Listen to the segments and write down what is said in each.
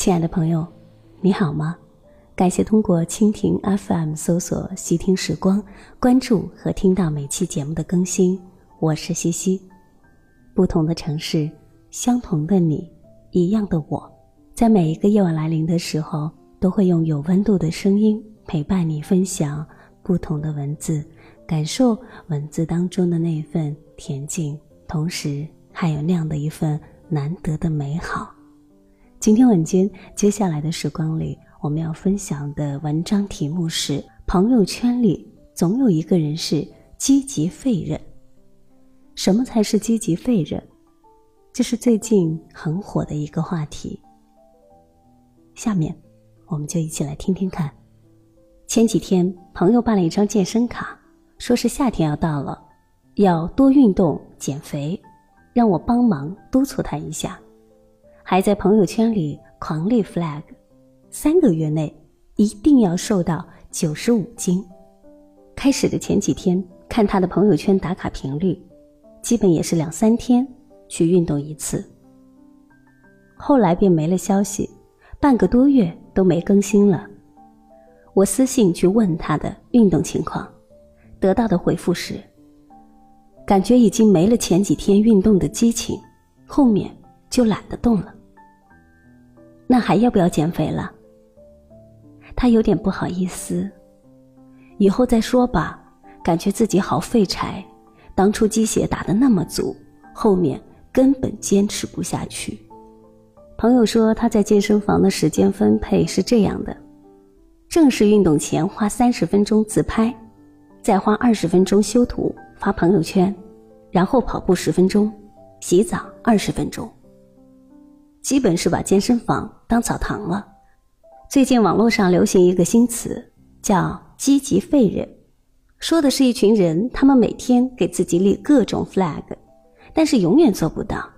亲爱的朋友，你好吗？感谢通过蜻蜓 FM 搜索“细听时光”，关注和听到每期节目的更新。我是西西。不同的城市，相同的你，一样的我，在每一个夜晚来临的时候，都会用有温度的声音陪伴你，分享不同的文字，感受文字当中的那份恬静，同时还有那样的一份难得的美好。今天晚间，接下来的时光里，我们要分享的文章题目是：朋友圈里总有一个人是积极废人。什么才是积极废人？这是最近很火的一个话题。下面，我们就一起来听听看。前几天，朋友办了一张健身卡，说是夏天要到了，要多运动减肥，让我帮忙督促他一下。还在朋友圈里狂立 flag，三个月内一定要瘦到九十五斤。开始的前几天看他的朋友圈打卡频率，基本也是两三天去运动一次。后来便没了消息，半个多月都没更新了。我私信去问他的运动情况，得到的回复是：感觉已经没了前几天运动的激情，后面就懒得动了。那还要不要减肥了？他有点不好意思，以后再说吧。感觉自己好废柴，当初鸡血打的那么足，后面根本坚持不下去。朋友说他在健身房的时间分配是这样的：正式运动前花三十分钟自拍，再花二十分钟修图发朋友圈，然后跑步十分钟，洗澡二十分钟。基本是把健身房当澡堂了。最近网络上流行一个新词，叫“积极废人”，说的是一群人，他们每天给自己立各种 flag，但是永远做不到，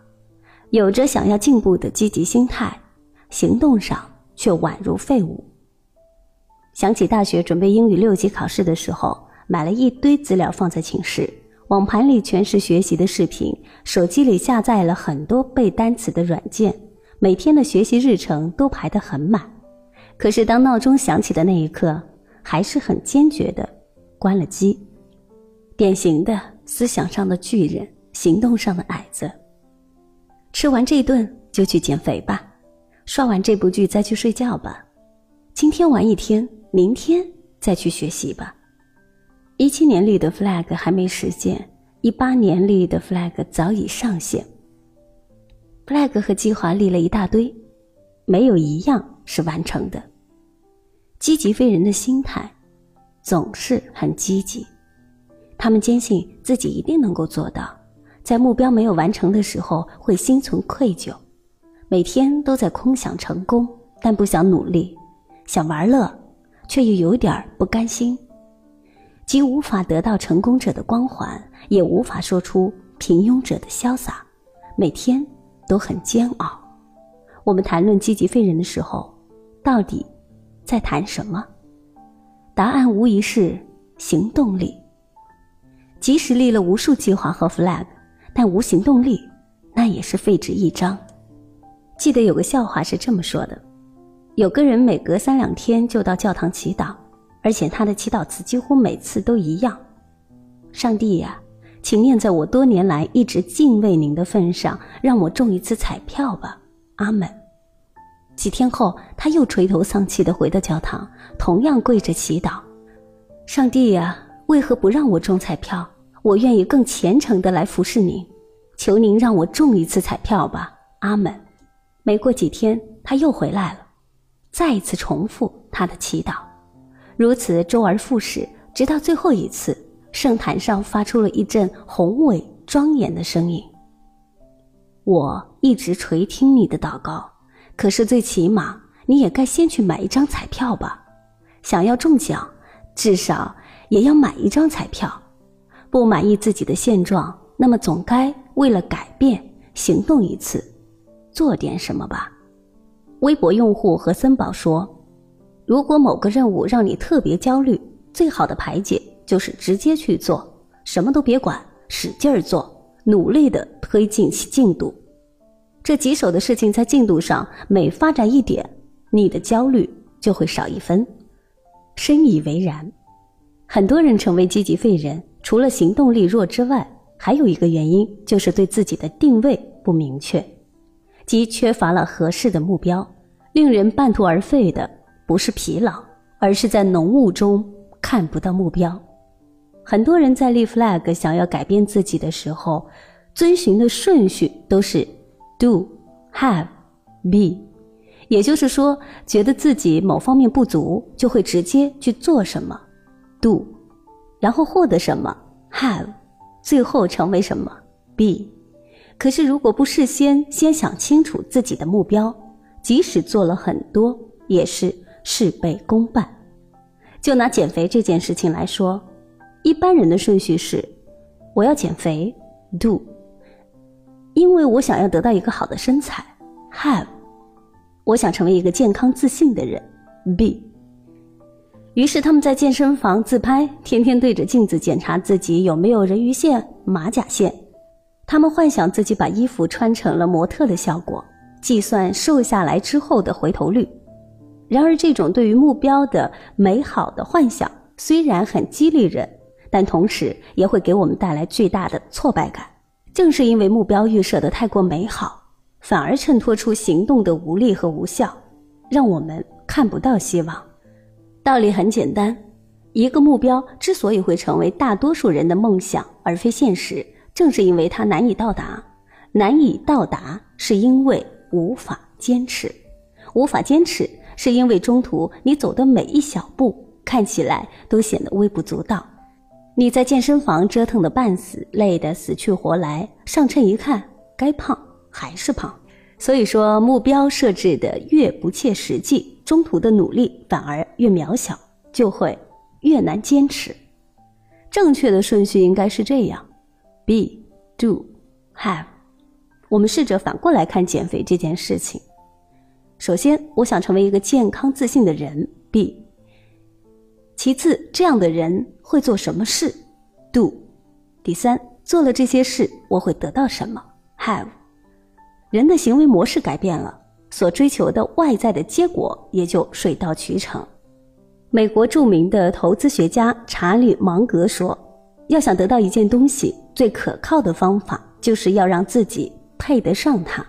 有着想要进步的积极心态，行动上却宛如废物。想起大学准备英语六级考试的时候，买了一堆资料放在寝室，网盘里全是学习的视频，手机里下载了很多背单词的软件。每天的学习日程都排得很满，可是当闹钟响起的那一刻，还是很坚决的关了机。典型的思想上的巨人，行动上的矮子。吃完这顿就去减肥吧，刷完这部剧再去睡觉吧，今天玩一天，明天再去学习吧。一七年立的 flag 还没实现，一八年立的 flag 早已上线。Flag 和计划立了一大堆，没有一样是完成的。积极非人的心态总是很积极，他们坚信自己一定能够做到，在目标没有完成的时候会心存愧疚，每天都在空想成功，但不想努力，想玩乐，却又有点不甘心，既无法得到成功者的光环，也无法说出平庸者的潇洒，每天。都很煎熬。我们谈论积极废人的时候，到底在谈什么？答案无疑是行动力。即使立了无数计划和 flag，但无行动力，那也是废纸一张。记得有个笑话是这么说的：有个人每隔三两天就到教堂祈祷，而且他的祈祷词几乎每次都一样：“上帝呀。”请念在我多年来一直敬畏您的份上，让我中一次彩票吧，阿门。几天后，他又垂头丧气地回到教堂，同样跪着祈祷：“上帝呀，为何不让我中彩票？我愿意更虔诚地来服侍您，求您让我中一次彩票吧，阿门。”没过几天，他又回来了，再一次重复他的祈祷，如此周而复始，直到最后一次。圣坛上发出了一阵宏伟庄严的声音。我一直垂听你的祷告，可是最起码你也该先去买一张彩票吧。想要中奖，至少也要买一张彩票。不满意自己的现状，那么总该为了改变行动一次，做点什么吧。微博用户和森宝说：“如果某个任务让你特别焦虑，最好的排解。”就是直接去做，什么都别管，使劲儿做，努力的推进其进度。这棘手的事情在进度上每发展一点，你的焦虑就会少一分。深以为然。很多人成为积极废人，除了行动力弱之外，还有一个原因就是对自己的定位不明确，即缺乏了合适的目标。令人半途而废的不是疲劳，而是在浓雾中看不到目标。很多人在立 flag 想要改变自己的时候，遵循的顺序都是 do、have、be，也就是说，觉得自己某方面不足，就会直接去做什么 do，然后获得什么 have，最后成为什么 be。可是如果不事先先想清楚自己的目标，即使做了很多，也是事倍功半。就拿减肥这件事情来说，一般人的顺序是：我要减肥，do；因为我想要得到一个好的身材，have；我想成为一个健康自信的人，be。于是他们在健身房自拍，天天对着镜子检查自己有没有人鱼线、马甲线。他们幻想自己把衣服穿成了模特的效果。计算瘦下来之后的回头率。然而，这种对于目标的美好的幻想虽然很激励人，但同时也会给我们带来巨大的挫败感。正是因为目标预设的太过美好，反而衬托出行动的无力和无效，让我们看不到希望。道理很简单，一个目标之所以会成为大多数人的梦想而非现实，正是因为它难以到达。难以到达，是因为。无法坚持，无法坚持，是因为中途你走的每一小步看起来都显得微不足道。你在健身房折腾的半死，累得死去活来，上称一看，该胖还是胖。所以说，目标设置的越不切实际，中途的努力反而越渺小，就会越难坚持。正确的顺序应该是这样：be, do, have。我们试着反过来看减肥这件事情。首先，我想成为一个健康自信的人，B。其次，这样的人会做什么事，Do。第三，做了这些事，我会得到什么，Have。人的行为模式改变了，所追求的外在的结果也就水到渠成。美国著名的投资学家查理芒格说：“要想得到一件东西，最可靠的方法就是要让自己。”配得上它。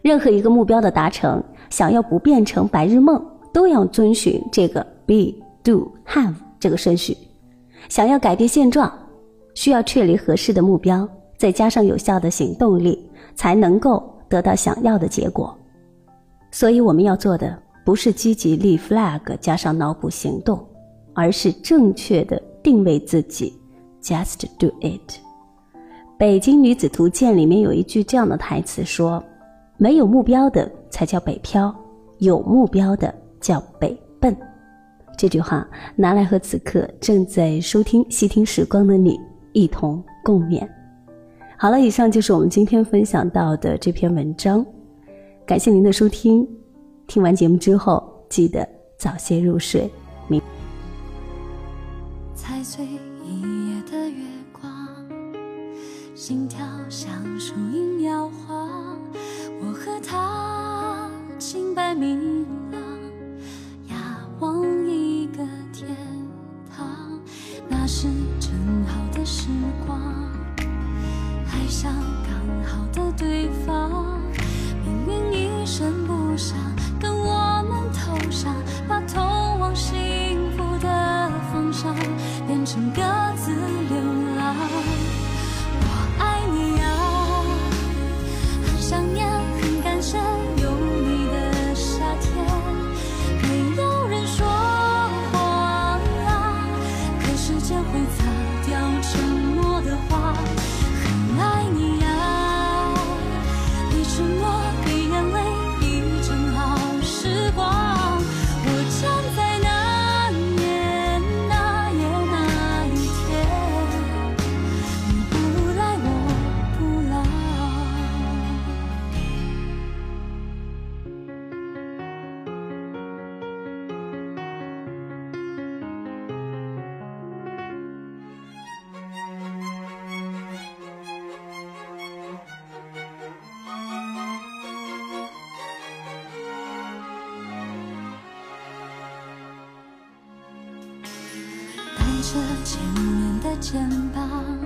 任何一个目标的达成，想要不变成白日梦，都要遵循这个 be do have 这个顺序。想要改变现状，需要确立合适的目标，再加上有效的行动力，才能够得到想要的结果。所以我们要做的不是积极立 flag 加上脑补行动，而是正确的定位自己，just do it。《北京女子图鉴》里面有一句这样的台词说：“没有目标的才叫北漂，有目标的叫北奔。”这句话拿来和此刻正在收听《细听时光》的你一同共勉。好了，以上就是我们今天分享到的这篇文章，感谢您的收听。听完节目之后，记得早些入睡。明。踩碎一夜的月光心跳像树影摇晃，我和他清白明那是正好的时光，爱上刚好的对方，命运一声不响，着前面的肩膀，